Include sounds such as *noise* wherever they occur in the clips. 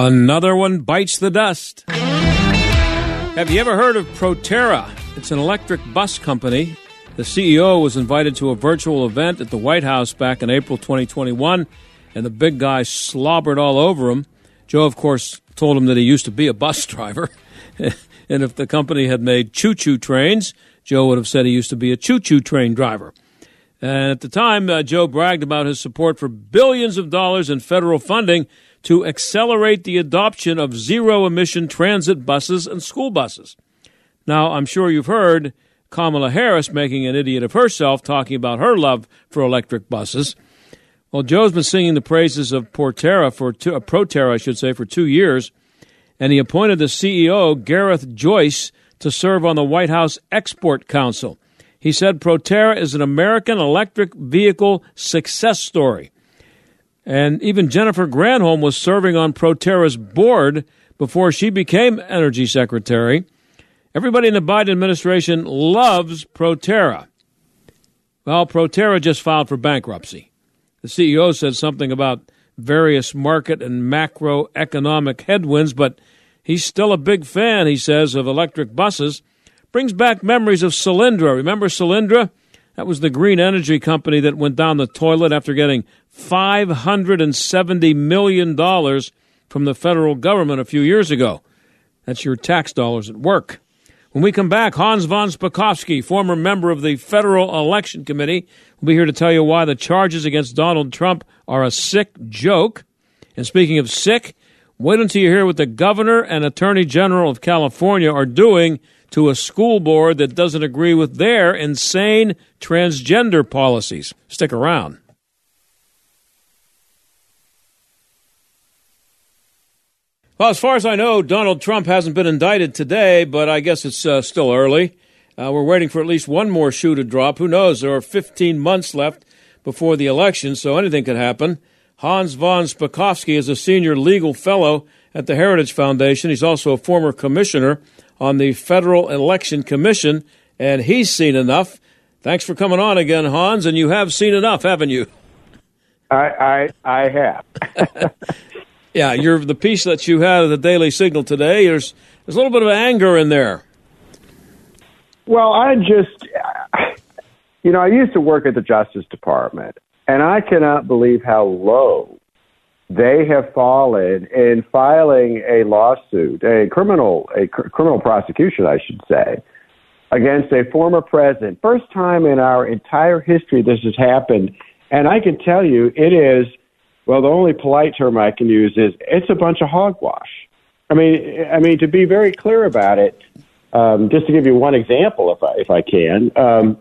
Another one bites the dust. Have you ever heard of Proterra? It's an electric bus company. The CEO was invited to a virtual event at the White House back in April 2021, and the big guy slobbered all over him. Joe, of course, told him that he used to be a bus *laughs* driver. *laughs* and if the company had made choo choo trains, Joe would have said he used to be a choo choo train driver. And at the time, uh, Joe bragged about his support for billions of dollars in federal funding to accelerate the adoption of zero emission transit buses and school buses. Now, I'm sure you've heard Kamala Harris making an idiot of herself talking about her love for electric buses. Well, Joe's been singing the praises of Proterra for two, uh, Proterra, I should say, for two years, and he appointed the CEO Gareth Joyce to serve on the White House Export Council. He said Proterra is an American electric vehicle success story. And even Jennifer Granholm was serving on Proterra's board before she became energy secretary. Everybody in the Biden administration loves Proterra. Well, Proterra just filed for bankruptcy. The CEO said something about various market and macroeconomic headwinds, but he's still a big fan, he says, of electric buses. Brings back memories of Solyndra. Remember Solyndra? That was the green energy company that went down the toilet after getting $570 million from the federal government a few years ago. That's your tax dollars at work. When we come back, Hans von Spakovsky, former member of the Federal Election Committee, will be here to tell you why the charges against Donald Trump are a sick joke. And speaking of sick, wait until you hear what the governor and attorney general of California are doing to a school board that doesn't agree with their insane transgender policies. Stick around. Well, as far as I know, Donald Trump hasn't been indicted today, but I guess it's uh, still early. Uh, we're waiting for at least one more shoe to drop. Who knows? There are 15 months left before the election, so anything could happen. Hans von Spakovsky is a senior legal fellow at the Heritage Foundation. He's also a former commissioner on the Federal Election Commission, and he's seen enough. Thanks for coming on again, Hans, and you have seen enough, haven't you? I I, I have. *laughs* yeah, you're the piece that you had at the Daily Signal today. There's there's a little bit of anger in there. Well, I just, you know, I used to work at the Justice Department, and I cannot believe how low they have fallen in filing a lawsuit, a criminal, a cr- criminal prosecution, I should say, against a former president. First time in our entire history this has happened, and I can tell you, it is. Well, the only polite term I can use is it's a bunch of hogwash. I mean, I mean to be very clear about it. Um, just to give you one example, if I, if I can, um,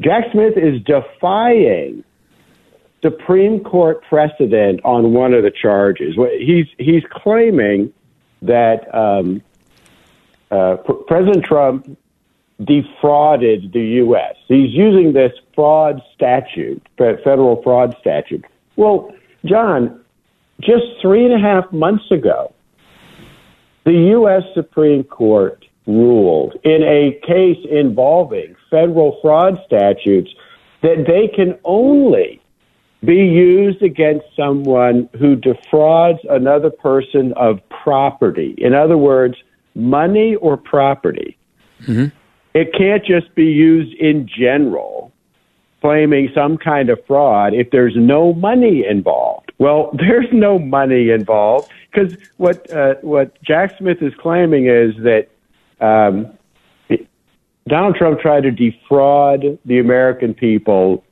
Jack Smith is defying Supreme Court precedent on one of the charges. He's he's claiming that um, uh, President Trump defrauded the U.S. He's using this fraud statute, federal fraud statute. Well, John, just three and a half months ago, the U.S. Supreme Court ruled in a case involving federal fraud statutes that they can only be used against someone who defrauds another person of property. In other words, money or property. Mm-hmm. It can't just be used in general, claiming some kind of fraud if there's no money involved. Well, *laughs* there's no money involved because what uh, what Jack Smith is claiming is that um, Donald Trump tried to defraud the American people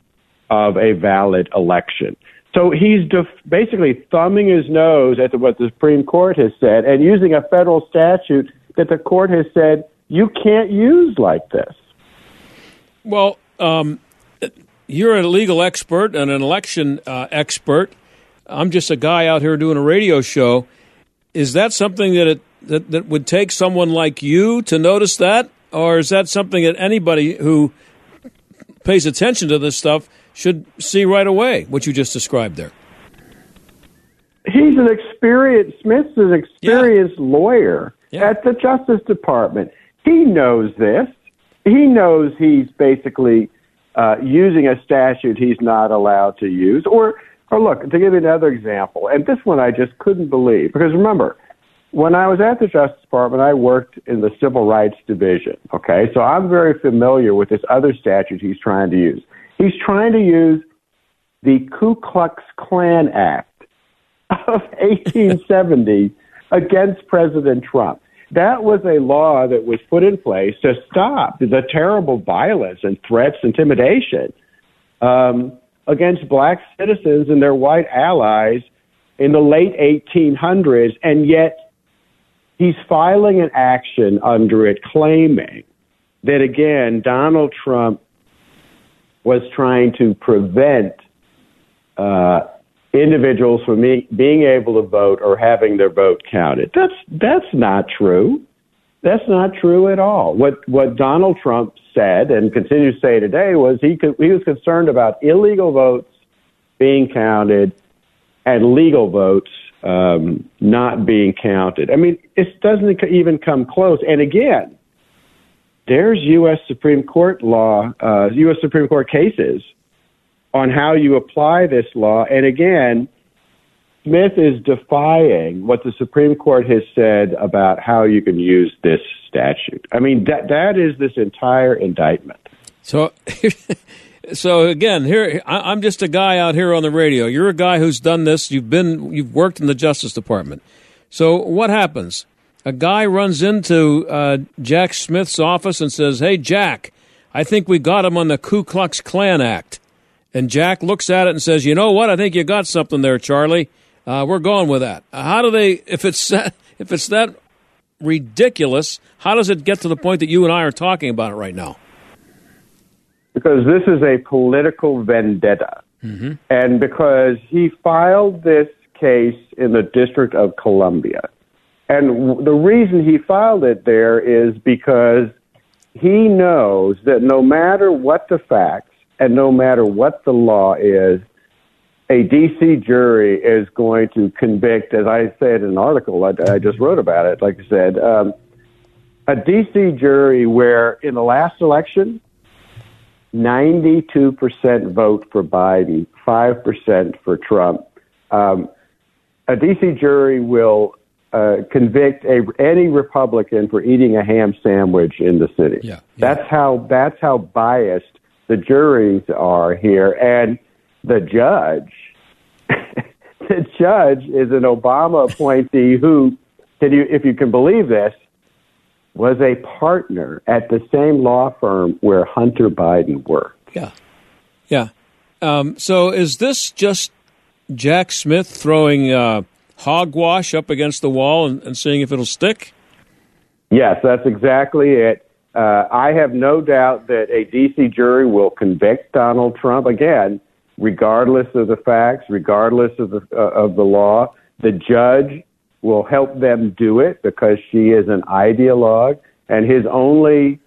of a valid election. So he's def- basically thumbing his nose at what the Supreme Court has said and using a federal statute that the court has said you can't use like this. Well, um, you're a legal expert and an election uh, expert. I'm just a guy out here doing a radio show. Is that something that it that, that would take someone like you to notice that, or is that something that anybody who pays attention to this stuff should see right away? What you just described there. He's an experienced Smith's an experienced yeah. lawyer yeah. at the Justice Department. He knows this. He knows he's basically uh, using a statute he's not allowed to use. Or, or look, to give you another example, and this one I just couldn't believe because remember, when I was at the Justice Department, I worked in the Civil Rights Division. Okay, so I'm very familiar with this other statute he's trying to use. He's trying to use the Ku Klux Klan Act of *laughs* 1870 against President Trump. That was a law that was put in place to stop the terrible violence and threats, intimidation um, against black citizens and their white allies in the late 1800s, and yet he's filing an action under it claiming that, again, Donald Trump was trying to prevent uh, individuals from being able to vote or having their vote counted. That's that's not true. That's not true at all. What what Donald Trump said and continues to say today was he could, he was concerned about illegal votes being counted and legal votes um, not being counted. I mean, it doesn't even come close. And again, there's U.S. Supreme Court law, uh, U.S. Supreme Court cases on how you apply this law. And again, Smith is defying what the Supreme Court has said about how you can use this statute. I mean, that that is this entire indictment. So *laughs* so again, here I'm just a guy out here on the radio. You're a guy who's done this. You've been you've worked in the Justice Department. So what happens? A guy runs into uh, Jack Smith's office and says, "Hey, Jack, I think we got him on the Ku Klux Klan Act." And Jack looks at it and says, "You know what? I think you got something there, Charlie. Uh, we're going with that." How do they? If it's *laughs* that, if it's that ridiculous, how does it get to the point that you and I are talking about it right now? because this is a political vendetta. Mm-hmm. And because he filed this case in the District of Columbia. And the reason he filed it there is because he knows that no matter what the facts and no matter what the law is, a DC jury is going to convict, as I said in an article I, I just wrote about it, like I said, um, a DC jury where in the last election, 92% vote for Biden, 5% for Trump. Um, a DC jury will uh, convict a, any Republican for eating a ham sandwich in the city. Yeah, yeah. That's how that's how biased the juries are here, and the judge, *laughs* the judge is an Obama appointee who, can you, if you can believe this, was a partner at the same law firm where Hunter Biden worked. Yeah. Yeah. Um, so is this just Jack Smith throwing uh, hogwash up against the wall and, and, seeing if it'll stick? Yes, that's exactly it. Uh, I have no doubt that a D.C. jury will convict Donald Trump again, regardless of the facts, regardless of the uh, of the law. The judge will help them do it because she is an ideologue, and his only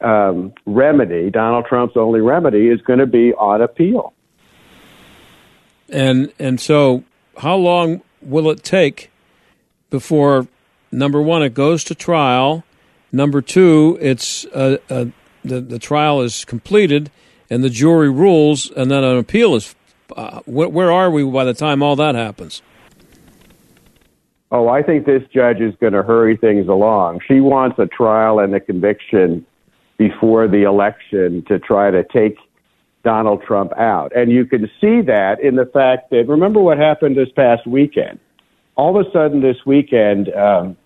um, remedy, Donald Trump's only remedy, is going to be on appeal. And and so, how long will it take before number one it goes to trial? Number two, it's uh, uh, the the trial is completed and the jury rules, and then an appeal is. Uh, wh- where are we by the time all that happens? oh, I think this judge is going to hurry things along. She wants a trial and a conviction before the election to try to take Donald Trump out. And you can see that in the fact that, remember what happened this past weekend? All of a sudden this weekend, um,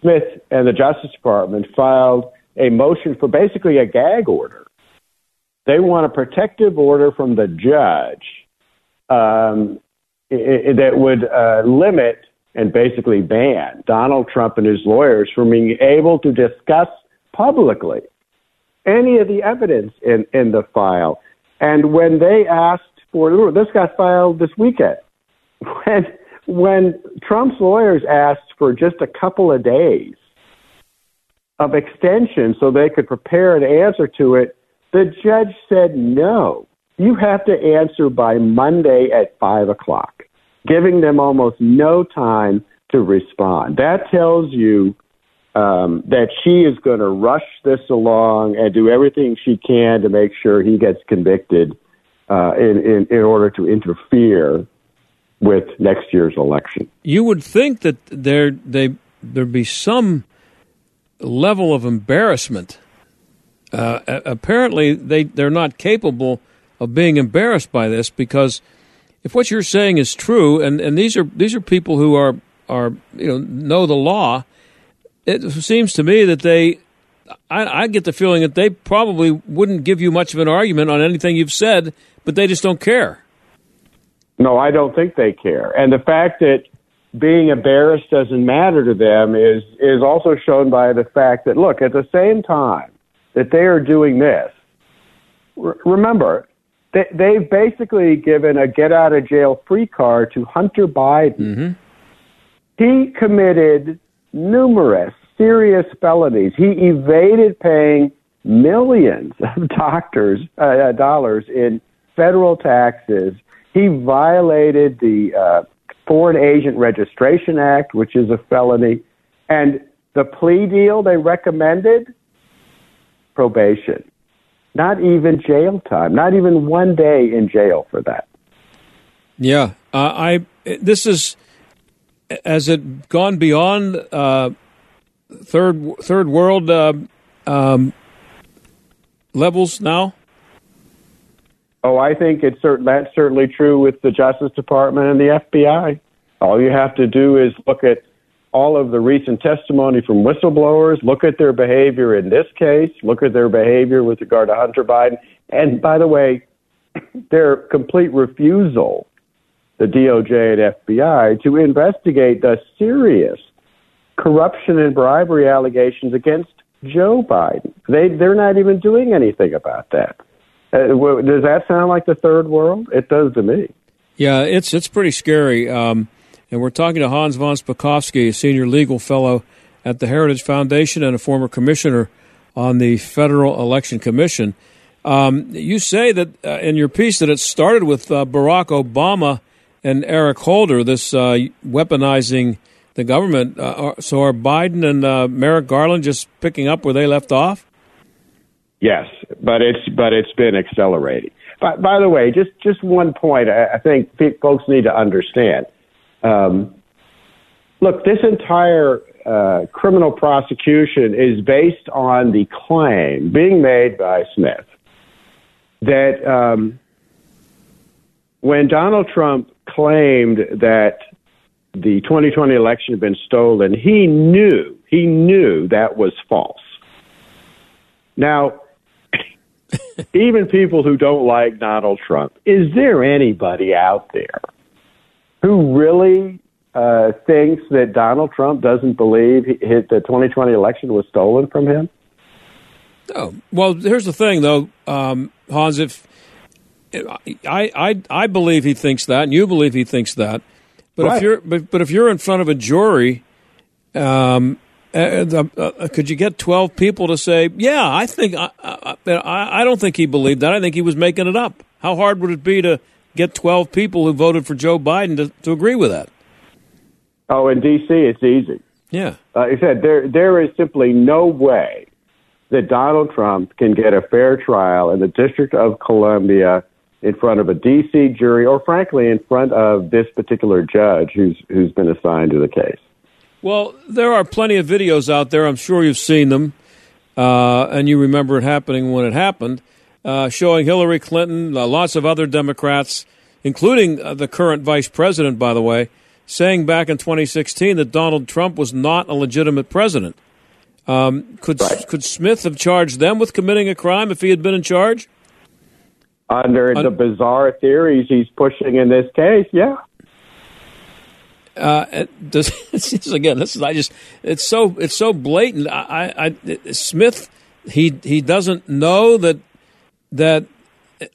Smith and the Justice Department filed a motion for basically a gag order. They want a protective order from the judge um, that would uh, limit and basically ban Donald Trump and his lawyers from being able to discuss publicly any of the evidence in, in the file. And when they asked for this got filed this weekend, *laughs* when when Trump's lawyers asked for just a couple of days of extension so they could prepare an answer to it, the judge said no. You have to answer by Monday at five o'clock, giving them almost no time to respond. That tells you um, that she is going to rush this along and do everything she can to make sure he gets convicted uh, in, in, in order to interfere with next year's election. You would think that there they there'd be some level of embarrassment. Uh, apparently, they they're not capable of being embarrassed by this because if what you're saying is true, and, and these are these are people who are are you know know the law, it seems to me that they. I, I get the feeling that they probably wouldn't give you much of an argument on anything you've said, but they just don't care. No, I don't think they care. And the fact that being embarrassed doesn't matter to them is is also shown by the fact that look at the same time that they are doing this. R- remember, they, they've basically given a get out of jail free card to Hunter Biden. Mm-hmm. He committed numerous serious felonies. He evaded paying millions of *laughs* doctors uh, dollars in federal taxes he violated the uh, Foreign Agent Registration Act, which is a felony. And the plea deal they recommended probation. Not even jail time. Not even one day in jail for that. Yeah, uh, I. This is has it gone beyond uh, third third world uh, um, levels now? Oh, I think it's certain, that's certainly true with the Justice Department and the FBI. All you have to do is look at all of the recent testimony from whistleblowers, look at their behavior in this case, look at their behavior with regard to Hunter Biden, and by the way, *clears throat* their complete refusal, the DOJ and FBI, to investigate the serious corruption and bribery allegations against Joe Biden. They they're not even doing anything about that. Uh, does that sound like the third world? It does to me. Yeah, it's it's pretty scary. Um, and we're talking to Hans von Spakovsky, a senior legal fellow at the Heritage Foundation and a former commissioner on the Federal Election Commission. Um, you say that uh, in your piece that it started with uh, Barack Obama and Eric Holder, this uh, weaponizing the government. Uh, so are Biden and uh, Merrick Garland just picking up where they left off? Yes, but it's but it's been accelerating. By, by the way, just just one point I, I think folks need to understand. Um, look, this entire uh, criminal prosecution is based on the claim being made by Smith that um, when Donald Trump claimed that the 2020 election had been stolen, he knew he knew that was false. Now, *laughs* even people who don't like Donald Trump, is there anybody out there who really uh, thinks that Donald Trump doesn't believe he, the 2020 election was stolen from him? Oh, well, here's the thing, though, um, Hans. If I, I, I believe he thinks that, and you believe he thinks that, but right. if you're, but, but if you're in front of a jury, um, uh, uh, could you get 12 people to say, yeah, I think, I, I, I don't think he believed that. I think he was making it up. How hard would it be to get 12 people who voted for Joe Biden to, to agree with that? Oh, in D.C., it's easy. Yeah. Like I said, there, there is simply no way that Donald Trump can get a fair trial in the District of Columbia in front of a D.C. jury or, frankly, in front of this particular judge who's, who's been assigned to the case. Well, there are plenty of videos out there. I'm sure you've seen them, uh, and you remember it happening when it happened, uh, showing Hillary Clinton, uh, lots of other Democrats, including uh, the current vice president, by the way, saying back in 2016 that Donald Trump was not a legitimate president. Um, could right. could Smith have charged them with committing a crime if he had been in charge? Under the bizarre theories he's pushing in this case, yeah. Uh, does *laughs* again? This is I just it's so it's so blatant. I, I Smith he he doesn't know that that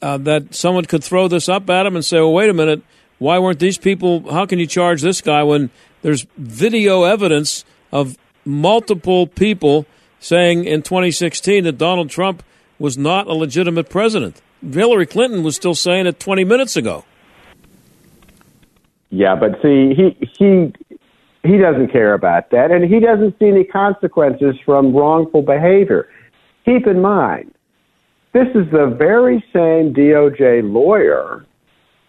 uh, that someone could throw this up at him and say, "Well, wait a minute, why weren't these people? How can you charge this guy when there's video evidence of multiple people saying in 2016 that Donald Trump was not a legitimate president?" Hillary Clinton was still saying it 20 minutes ago. Yeah, but see, he he he doesn't care about that, and he doesn't see any consequences from wrongful behavior. Keep in mind, this is the very same DOJ lawyer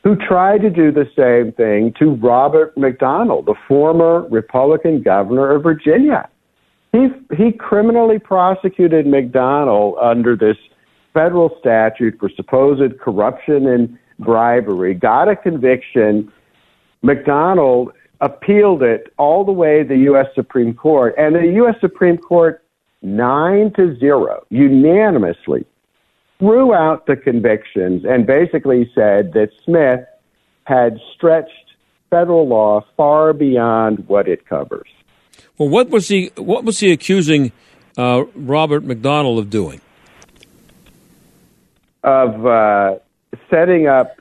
who tried to do the same thing to Robert McDonnell, the former Republican governor of Virginia. He he criminally prosecuted McDonnell under this federal statute for supposed corruption and bribery, got a conviction. McDonnell appealed it all the way to the U.S. Supreme Court, and the U.S. Supreme Court, nine to zero, unanimously threw out the convictions and basically said that Smith had stretched federal law far beyond what it covers. Well, what was he? What was he accusing uh, Robert McDonnell of doing? Of uh, setting up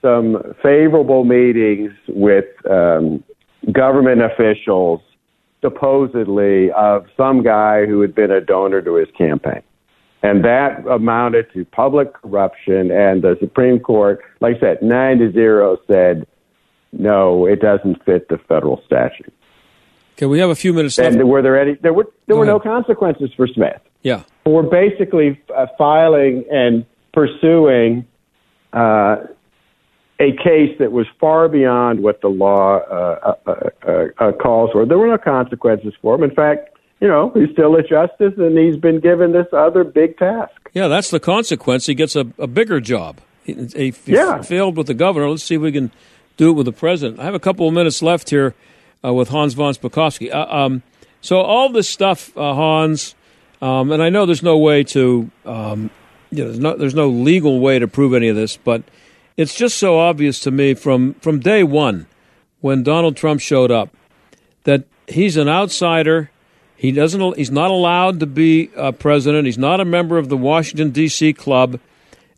some favorable meetings with um, government officials, supposedly of some guy who had been a donor to his campaign. And that amounted to public corruption. And the Supreme Court, like I said, nine to zero said, no, it doesn't fit the federal statute. Okay, we have a few minutes left. And were there any? There were there Go were ahead. no consequences for Smith. Yeah, for basically uh, filing and pursuing uh, a case that was far beyond what the law uh, uh, uh, uh, calls for. There were no consequences for him. In fact, you know, he's still a justice and he's been given this other big task. Yeah, that's the consequence. He gets a, a bigger job. He, he, he yeah. failed with the governor. Let's see if we can do it with the president. I have a couple of minutes left here uh, with Hans von Spakovsky. um, so, all this stuff, Hans, um, and I know there's no way to. Um, you know, there's no there's no legal way to prove any of this, but it's just so obvious to me from from day one when Donald Trump showed up that he's an outsider. He doesn't. He's not allowed to be a president. He's not a member of the Washington D.C. club.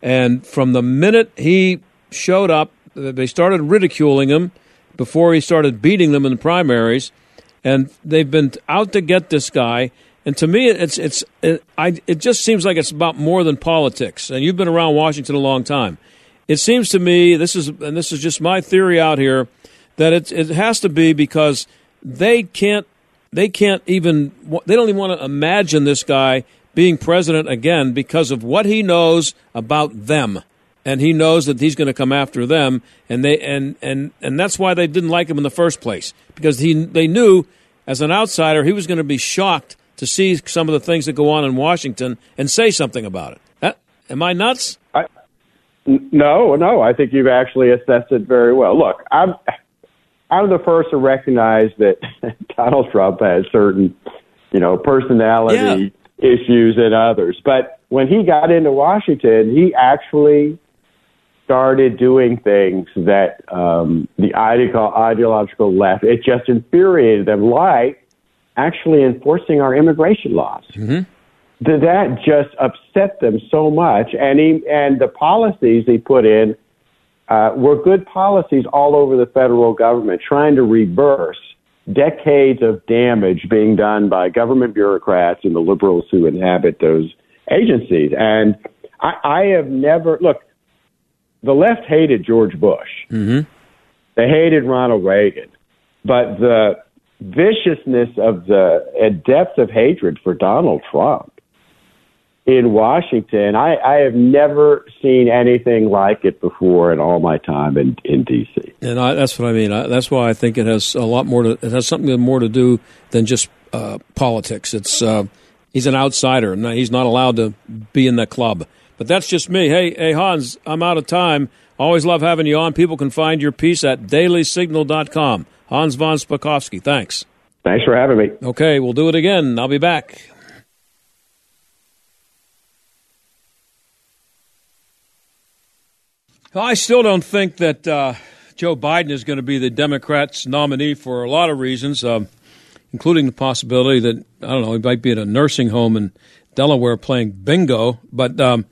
And from the minute he showed up, they started ridiculing him before he started beating them in the primaries. And they've been out to get this guy. And to me, it's it's it, I, it just seems like it's about more than politics. And you've been around Washington a long time. It seems to me this is and this is just my theory out here that it it has to be because they can't they can't even they don't even want to imagine this guy being president again because of what he knows about them and he knows that he's going to come after them and they and and and that's why they didn't like him in the first place because he they knew as an outsider he was going to be shocked to see some of the things that go on in Washington and say something about it. That, am I nuts? I, no, no. I think you've actually assessed it very well. Look, I'm I'm the first to recognize that *laughs* Donald Trump has certain, you know, personality yeah. issues and others. But when he got into Washington, he actually started doing things that um, the ideological left it just infuriated them, like actually enforcing our immigration laws. Mm-hmm. That just upset them so much, and he and the policies he put in uh, were good policies all over the federal government, trying to reverse decades of damage being done by government bureaucrats and the liberals who inhabit those agencies. And I, I have never look. The left hated George Bush. Mm-hmm. They hated Ronald Reagan, but the viciousness of the depth of hatred for Donald Trump in Washington, I, I have never seen anything like it before in all my time in, in D.C. And I, that's what I mean. I, that's why I think it has a lot more to. It has something more to do than just uh, politics. It's uh, he's an outsider, and he's not allowed to be in that club. But that's just me. Hey, hey, Hans, I'm out of time. Always love having you on. People can find your piece at dailysignal.com. Hans von Spakovsky, thanks. Thanks for having me. Okay, we'll do it again. I'll be back. I still don't think that uh, Joe Biden is going to be the Democrats' nominee for a lot of reasons. Um, including the possibility that I don't know he might be at a nursing home in Delaware playing bingo. But um,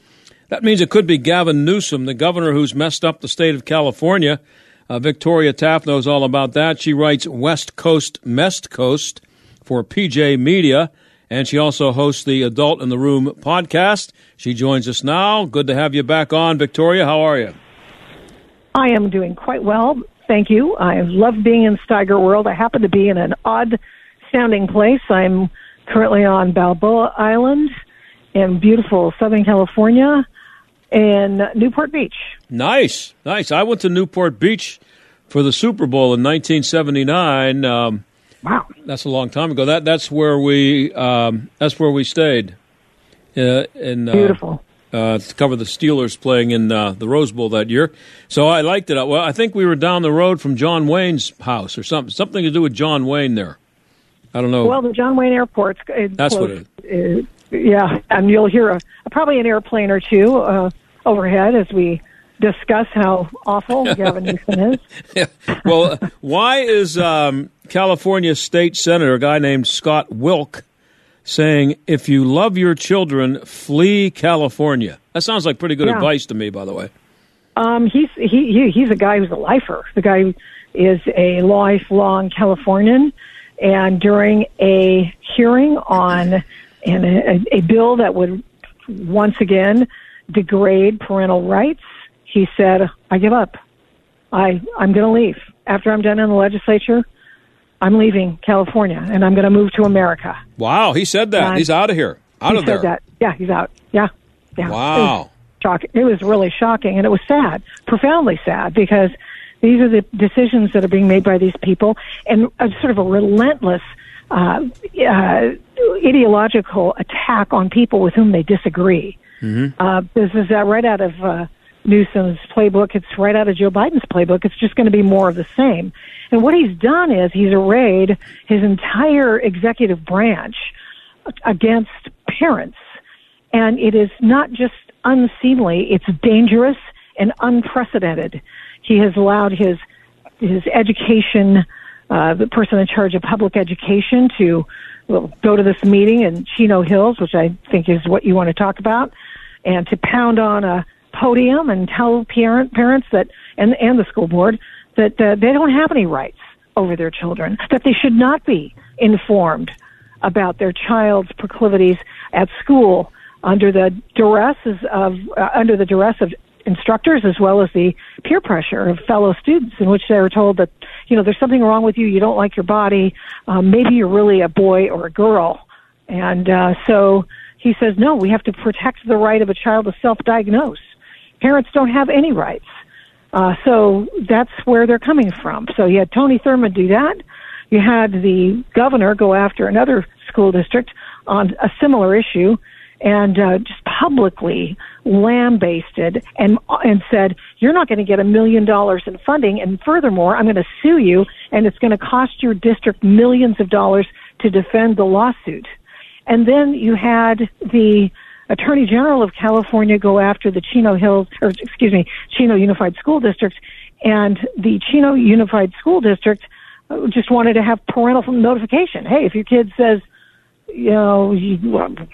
that means it could be Gavin Newsom, the governor who's messed up the state of California. Uh, Victoria Taft knows all about that. She writes West Coast Mest Coast for PJ Media, and she also hosts the Adult in the Room podcast. She joins us now. Good to have you back on, Victoria. How are you? I am doing quite well. Thank you. I love being in Steiger World. I happen to be in an odd sounding place. I'm currently on Balboa Island in beautiful Southern California in Newport Beach. Nice, nice. I went to Newport Beach for the Super Bowl in 1979. Um, wow, that's a long time ago. That that's where we um, that's where we stayed. Uh, in, uh, beautiful uh, to cover the Steelers playing in uh, the Rose Bowl that year. So I liked it. Well, I think we were down the road from John Wayne's house or something, something to do with John Wayne there. I don't know. Well, the John Wayne Airport's that's close. what it is. Uh, yeah, and you'll hear a, probably an airplane or two uh, overhead as we discuss how awful *laughs* Gavin Newsom is. yeah. Well, why is um, California State Senator a guy named Scott Wilk? saying, if you love your children, flee California. That sounds like pretty good yeah. advice to me, by the way. Um, he's he, he he's a guy who's a lifer. The guy is a lifelong Californian, and during a hearing on and a, a bill that would once again degrade parental rights, he said, "I give up. I I'm going to leave after I'm done in the legislature. I'm leaving California and I'm going to move to America. Wow, he said that. And he's out of here. Out of there. That. Yeah, he's out. Yeah. Yeah. Wow. It shocking. It was really shocking and it was sad, profoundly sad because these are the decisions that are being made by these people and a sort of a relentless uh, uh, ideological attack on people with whom they disagree. Mm-hmm. Uh, this is uh, right out of uh, Newsom's playbook. It's right out of Joe Biden's playbook. It's just going to be more of the same. And what he's done is he's arrayed his entire executive branch against parents. And it is not just unseemly, it's dangerous and unprecedented. He has allowed his, his education, uh, the person in charge of public education to well, go to this meeting in Chino Hills, which I think is what you want to talk about, and to pound on a podium and tell parent, parents that, and, and the school board, that uh, they don't have any rights over their children, that they should not be informed about their child's proclivities at school under the duress of uh, under the duress of instructors as well as the peer pressure of fellow students in which they are told that you know there's something wrong with you you don't like your body um, maybe you're really a boy or a girl. And uh, so he says no we have to protect the right of a child to self-diagnose parents don't have any rights. Uh, so that's where they're coming from. So you had Tony Thurmond do that. You had the governor go after another school district on a similar issue and uh, just publicly lambasted and and said you're not going to get a million dollars in funding and furthermore I'm going to sue you and it's going to cost your district millions of dollars to defend the lawsuit. And then you had the Attorney General of California go after the Chino Hills, or excuse me, Chino Unified School District, and the Chino Unified School District uh, just wanted to have parental notification. Hey, if your kid says, you know,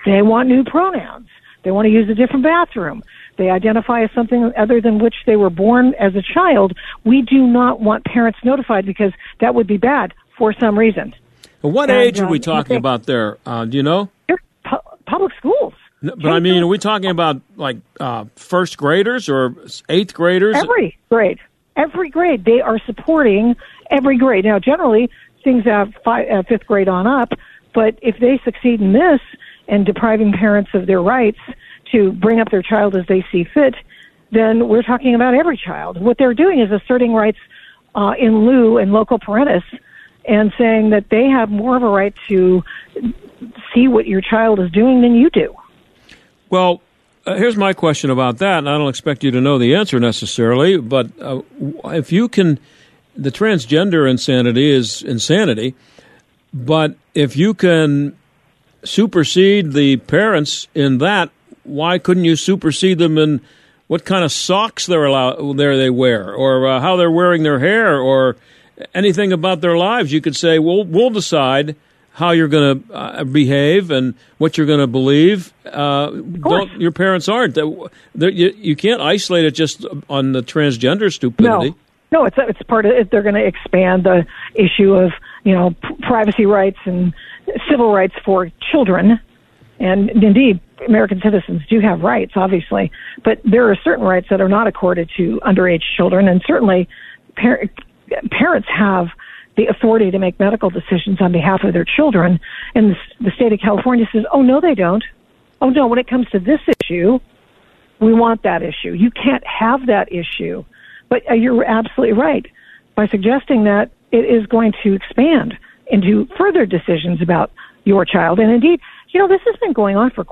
they want new pronouns, they want to use a different bathroom, they identify as something other than which they were born as a child, we do not want parents notified because that would be bad for some reason. What and, age are we um, talking about there? Uh, do you know? Pu- public schools. No, but I mean, are we talking about like uh, first graders or eighth graders? Every grade, every grade, they are supporting every grade. Now, generally, things have five, uh, fifth grade on up, but if they succeed in this and depriving parents of their rights to bring up their child as they see fit, then we're talking about every child. What they're doing is asserting rights uh, in lieu and loco parentis and saying that they have more of a right to see what your child is doing than you do. Well, uh, here's my question about that, and I don't expect you to know the answer necessarily, but uh, if you can, the transgender insanity is insanity, but if you can supersede the parents in that, why couldn't you supersede them in what kind of socks they're allowed there they wear, or uh, how they're wearing their hair, or anything about their lives? You could say, well, we'll decide how you're going to uh, behave and what you're going to believe. Uh, don't, your parents aren't. You, you can't isolate it just on the transgender stupidity. No. No, it's it's part of it. They're going to expand the issue of you know p- privacy rights and civil rights for children, and indeed American citizens do have rights, obviously, but there are certain rights that are not accorded to underage children, and certainly par- parents have the authority to make medical decisions on behalf of their children. And the, state of California says, "Oh no, they don't. Oh no, when it comes to this issue, we want that issue. You can't have that issue." But uh, you're absolutely right by suggesting that it is going to expand into further decisions about your child. And indeed, you know, this has been going on for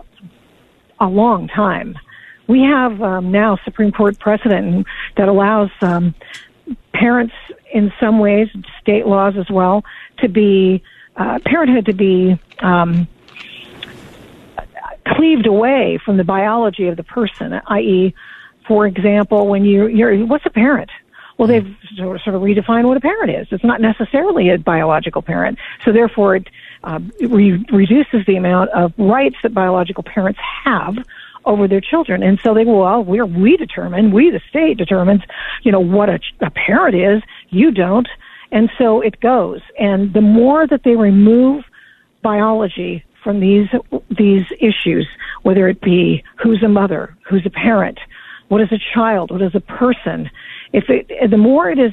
a long time. We have um, now Supreme Court precedent that allows um, parents, in some ways, state laws as well, to be uh, parenthood to be um, cleaved away from the biology of the person, i.e., for example, when you, you're, what's a parent? Well, they've sort of redefined what a parent is. It's not necessarily a biological parent. So therefore, it, uh, it re- reduces the amount of rights that biological parents have over their children. And so they go, well, we're, we determine, we the state determines, you know, what a, a parent is. You don't. And so it goes. And the more that they remove biology from these, these issues, whether it be who's a mother, who's a parent, what is a child? What is a person? If it, the more it is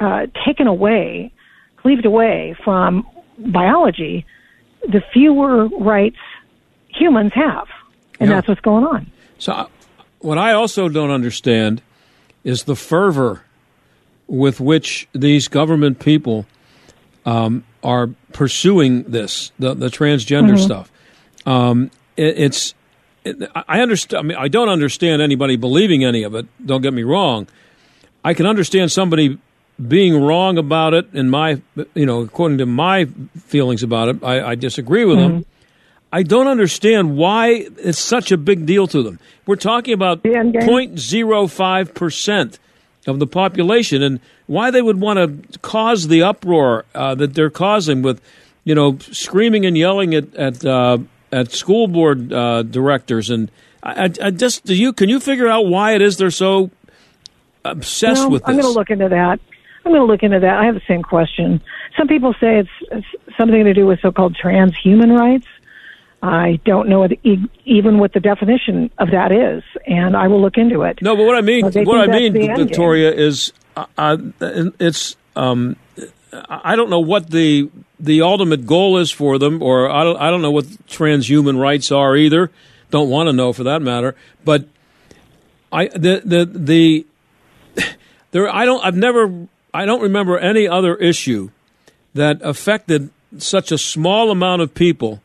uh, taken away, cleaved away from biology, the fewer rights humans have, and yeah. that's what's going on. So, uh, what I also don't understand is the fervor with which these government people um, are pursuing this, the, the transgender mm-hmm. stuff. Um, it, it's I understand. I mean, I don't understand anybody believing any of it. Don't get me wrong. I can understand somebody being wrong about it, and my, you know, according to my feelings about it, I, I disagree with mm-hmm. them. I don't understand why it's such a big deal to them. We're talking about 0.05 percent of the population, and why they would want to cause the uproar uh, that they're causing with, you know, screaming and yelling at at uh, at school board uh, directors, and I, I, just do you can you figure out why it is they're so obsessed well, with this? I'm going to look into that. I'm going to look into that. I have the same question. Some people say it's, it's something to do with so-called transhuman rights. I don't know even what the definition of that is, and I will look into it. No, but what I mean, what I mean, Victoria, is uh, uh, it's um, I don't know what the the ultimate goal is for them, or I don't, I don't know what transhuman rights are either. Don't want to know for that matter. But I the the the *laughs* there I don't I've never I don't remember any other issue that affected such a small amount of people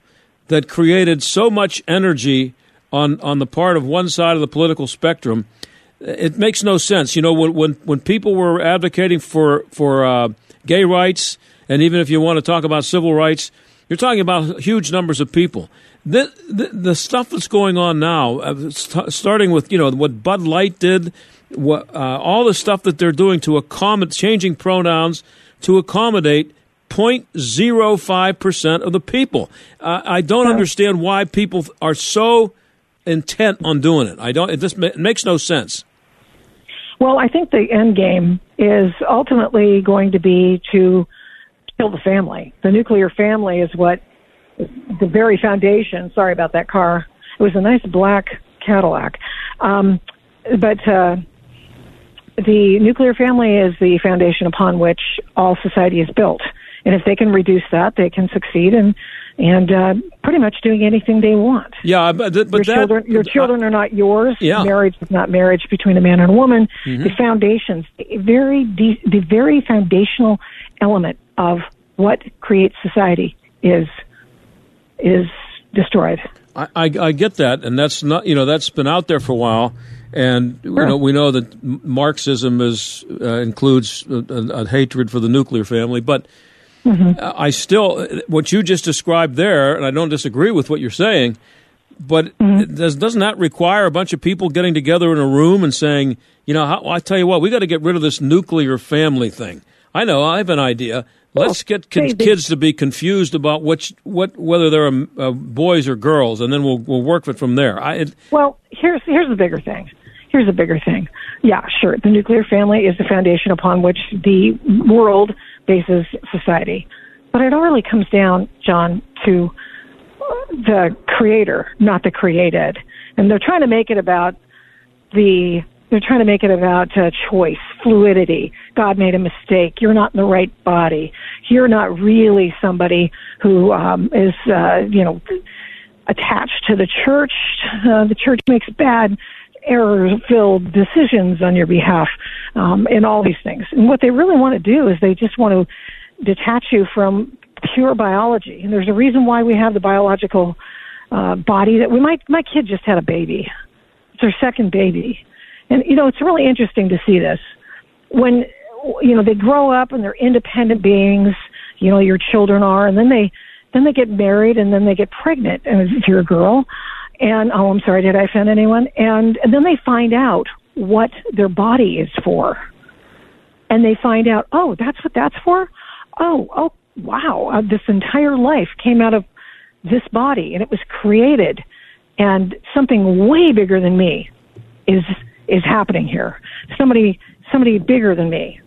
that created so much energy on on the part of one side of the political spectrum. It makes no sense. You know when when when people were advocating for for uh, gay rights and even if you want to talk about civil rights, you're talking about huge numbers of people. The, the, the stuff that's going on now, uh, st- starting with you know what Bud Light did, what, uh, all the stuff that they're doing to accommodate, changing pronouns to accommodate 0.05 percent of the people. Uh, I don't understand why people are so intent on doing it. I don't. It just it makes no sense. Well, I think the end game is ultimately going to be to kill the family. The nuclear family is what the very foundation. Sorry about that car. It was a nice black Cadillac. Um, but uh, the nuclear family is the foundation upon which all society is built. And if they can reduce that, they can succeed and and uh, pretty much doing anything they want. Yeah, but, but your that, children, your children uh, are not yours. Yeah. marriage is not marriage between a man and a woman. Mm-hmm. The foundations, the very de- the very foundational element of what creates society is is destroyed. I, I, I, get that, and that's not you know that's been out there for a while, and sure. you know we know that Marxism is uh, includes a, a, hatred for the nuclear family, but mm-hmm. I still what you just described there, and I don't disagree with what you're saying, but mm-hmm. does doesn't that require a bunch of people getting together in a room and saying, you know, how, I tell you what, we got to get rid of this nuclear family thing. I know I have an idea Let's get kids, kids to be confused about which what whether they're um, uh, boys or girls, and then we'll we'll work it from there. I, it, Well, here's here's the bigger thing. Here's the bigger thing. Yeah, sure. The nuclear family is the foundation upon which the world bases society. But it all really comes down, John, to the creator, not the created. And they're trying to make it about the they're trying to make it about uh, choice, fluidity. God made a mistake. You're not in the right body. You're not really somebody who um, is, uh, you know, attached to the church. Uh, the church makes bad, error-filled decisions on your behalf, um, and all these things. And what they really want to do is they just want to detach you from pure biology. And there's a reason why we have the biological uh, body that we might. My kid just had a baby. It's her second baby, and you know it's really interesting to see this when you know they grow up and they're independent beings. You know your children are, and then they then they get married and then they get pregnant. And if you're a girl, and oh, I'm sorry, did I offend anyone? And, and then they find out what their body is for, and they find out, oh, that's what that's for. Oh, oh, wow! Uh, this entire life came out of this body, and it was created, and something way bigger than me is is happening here. Somebody, somebody bigger than me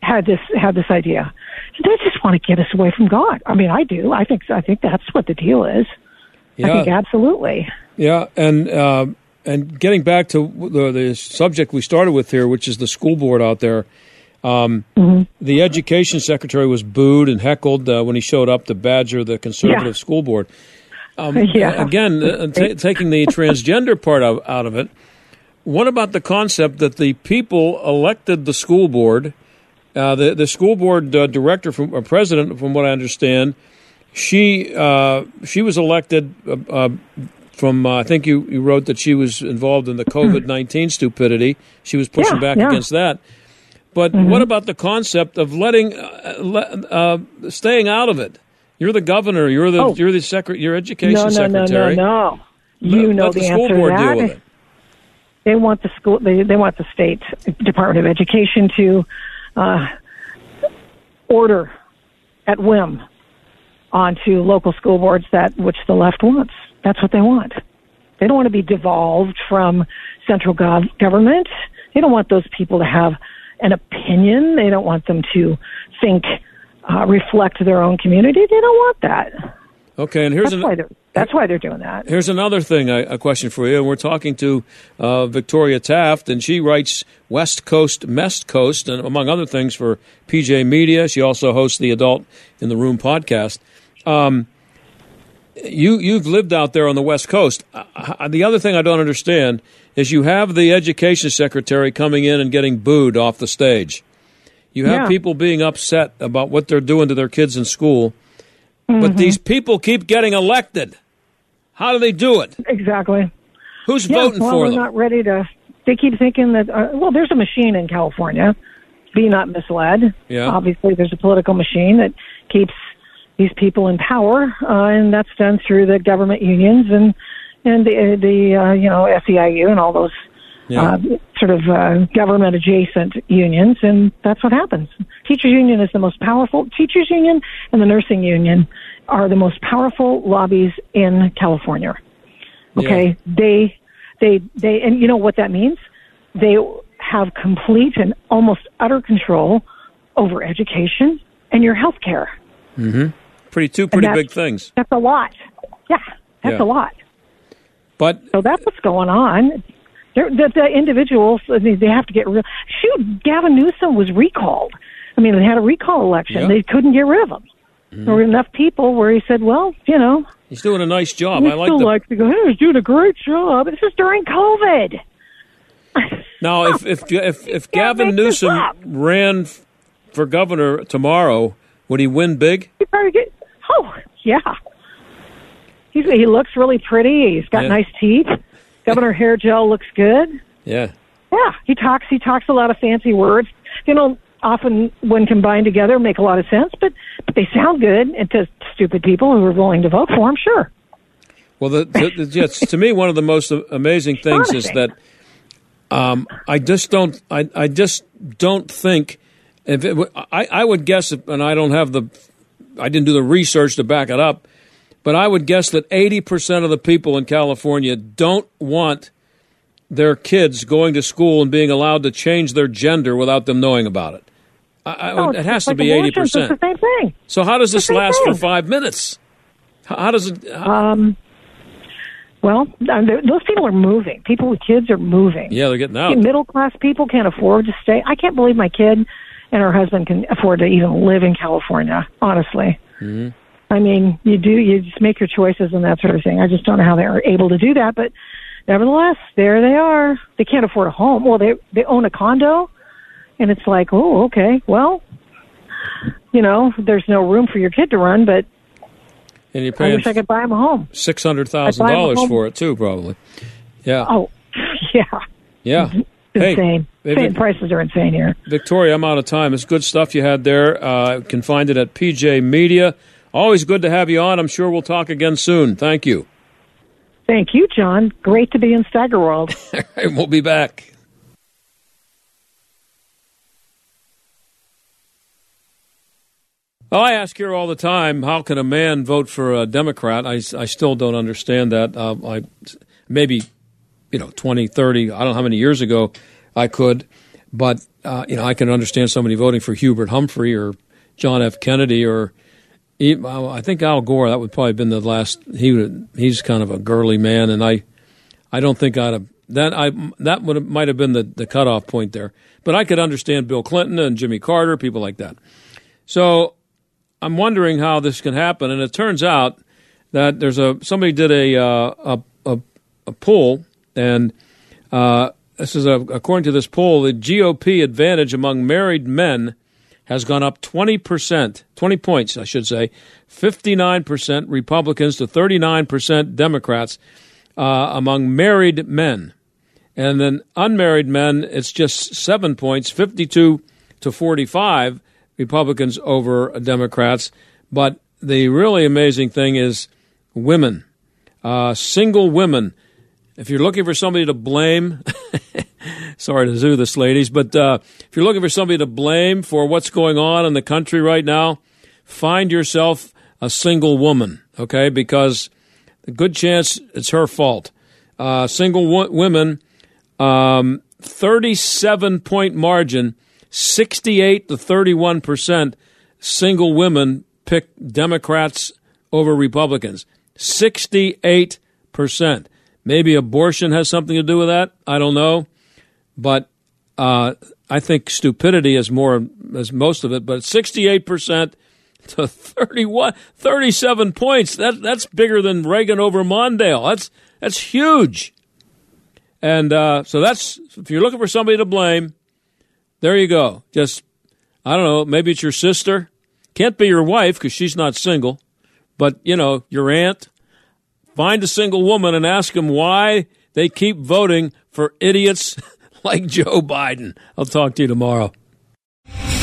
had this had this idea. They just want to get us away from God. I mean, I do. I think I think that's what the deal is. I think absolutely. yeah, and uh, and getting back to the, the subject we started with here, which is the school board out there. Um, Mm-hmm. The education secretary was booed and heckled uh, when he showed up to badger the conservative Yeah. school board. Um, *laughs* Yeah. Again, uh, ta taking the transgender part of, out of it, what about the concept that the people elected the school board? Uh, the the school board uh, director, from or president, from what I understand, she uh, she was elected uh, uh, from. Uh, I think you, you wrote that she was involved in the COVID nineteen stupidity. She was pushing Yeah, back yeah. against that. But what about the concept of letting, uh, le, uh, staying out of it? You're the governor. You're the Oh. you're the secret. Your education No, no, no, secretary. no, no. You Let- know let the, the school answer board to that. deal with it. They want the school. They, they want the state Department of Education to uh, order at whim onto local school boards that which the left wants. That's what they want. They don't want to be devolved from central gov- government. They don't want those people to have an opinion. They don't want them to think, uh, reflect their own community. They don't want that. Okay, and here's That's an, why they're. That's why they're doing that. Here's another thing, A question for you. We're talking to uh, Victoria Taft, and she writes West Coast, Mest Coast, and among other things for PJ Media. She also hosts the Adult in the Room podcast. Um, you you've lived out there on the West Coast. Uh, the other thing I don't understand is you have the education secretary coming in and getting booed off the stage. You have Yeah. people being upset about what they're doing to their kids in school, Mm-hmm. but these people keep getting elected. How do they do it? Exactly. Who's Yeah, voting well, for they're them? not ready to. They keep thinking that. Uh, well, there's a machine in California. Be not misled. Yeah. Obviously, there's a political machine that keeps these people in power, uh, and that's done through the government unions and and the the uh, you know SEIU and all those Yeah. uh, sort of uh, government adjacent unions, and that's what happens. Teachers union is the most powerful. Teachers union and the nursing union are the most powerful lobbies in California. Okay, they they they and you know what that means? They have complete and almost utter control over education and your health care. Pretty two pretty big things. That's a lot. Yeah, that's Yeah. a lot. But So that's what's going on. They're, the, the individuals, they have to get real. Shoot, Gavin Newsom was recalled. I mean, they had a recall election. Yeah. They couldn't get rid of him. Mm-hmm. There were enough people where he said, well, you know, he's doing a nice job. I like still the like to go, hey, he's doing a great job. This is during COVID. *laughs* now if if if, if Gavin Newsom ran for governor tomorrow, would he win big? He probably get, oh, yeah. He's, he looks really pretty. He's got Yeah. nice teeth. Governor Hair Gel looks good. Yeah. Yeah, he talks. He talks a lot of fancy words. You know, often when combined together, make a lot of sense. But but they sound good, and to stupid people who are willing to vote for him, sure. Well, the, the, the, yes, to me, one of the most amazing things is that um, I just don't. I, I just don't think If it, I, I would guess, and I don't have the, I didn't do the research to back it up, but I would guess that 80% of the people in California don't want their kids going to school and being allowed to change their gender without them knowing about it. I, No, it has to like be eighty percent. same thing. So how does this last for five minutes? How, how does it? How, Um, well, uh, those people are moving. People with kids are moving. yeah, they're getting out. Middle class people can't afford to stay. I can't believe my kid and her husband can afford to even live in California. Honestly, Mm-hmm. I mean, you do you just make your choices and that sort of thing. I just don't know how they're able to do that, but nevertheless, there they are. They can't afford a home. Well, they they own a condo, and it's like, oh, okay, well, you know, there's no room for your kid to run, but and you're I paying wish I could buy him a home. six hundred thousand dollars them a home. for it too, probably. Yeah, Oh, *laughs* yeah, yeah. Insane. hey, Insane. Vic- Prices are insane here. Victoria, I'm out of time. It's good stuff you had there. Uh, you can find it at PJ Media. Always good to have you on. I'm sure we'll talk again soon. Thank you. Thank you, John. Great to be in Steigerwald. *laughs* we'll be back. Well, I ask here all the time, how can a man vote for a Democrat? I, I still don't understand that. Uh, I maybe you know 20, 30, I don't know how many years ago I could, but uh, you know I can understand somebody voting for Hubert Humphrey or John F. Kennedy or I think Al Gore. That would probably have been the last. He would, he's kind of a girly man, and I I don't think I'd have that. I that would have, might have been the the cutoff point there. But I could understand Bill Clinton and Jimmy Carter, people like that. So I'm wondering how this can happen, and it turns out that there's a somebody did a uh, a, a a poll, and uh, this is a, according to this poll, the GOP advantage among married men has gone up 20 percent, 20 points, I should say, 59 percent Republicans to 39 percent Democrats uh, among married men. And then unmarried men, it's just seven points, 52 to 45 Republicans over Democrats. But the really amazing thing is women, uh, single women. If you're looking for somebody to blame, *laughs* sorry to do this, ladies, but uh, if you're looking for somebody to blame for what's going on in the country right now, find yourself a single woman, okay? Because a good chance it's her fault. Uh, single wo- women, um, 37 point margin, 68 to 31 percent. Single women pick Democrats over Republicans. 68 percent. Maybe abortion has something to do with that. I don't know, but uh, I think stupidity is more as most of it. But 68 percent to 31, 37 points. That that's bigger than Reagan over Mondale. That's that's huge. And uh, so that's if you're looking for somebody to blame, there you go. Just I don't know. Maybe it's your sister. Can't be your wife because she's not single. But you know your aunt. Find a single woman and ask them why they keep voting for idiots *laughs* like Joe Biden. I'll talk to you tomorrow.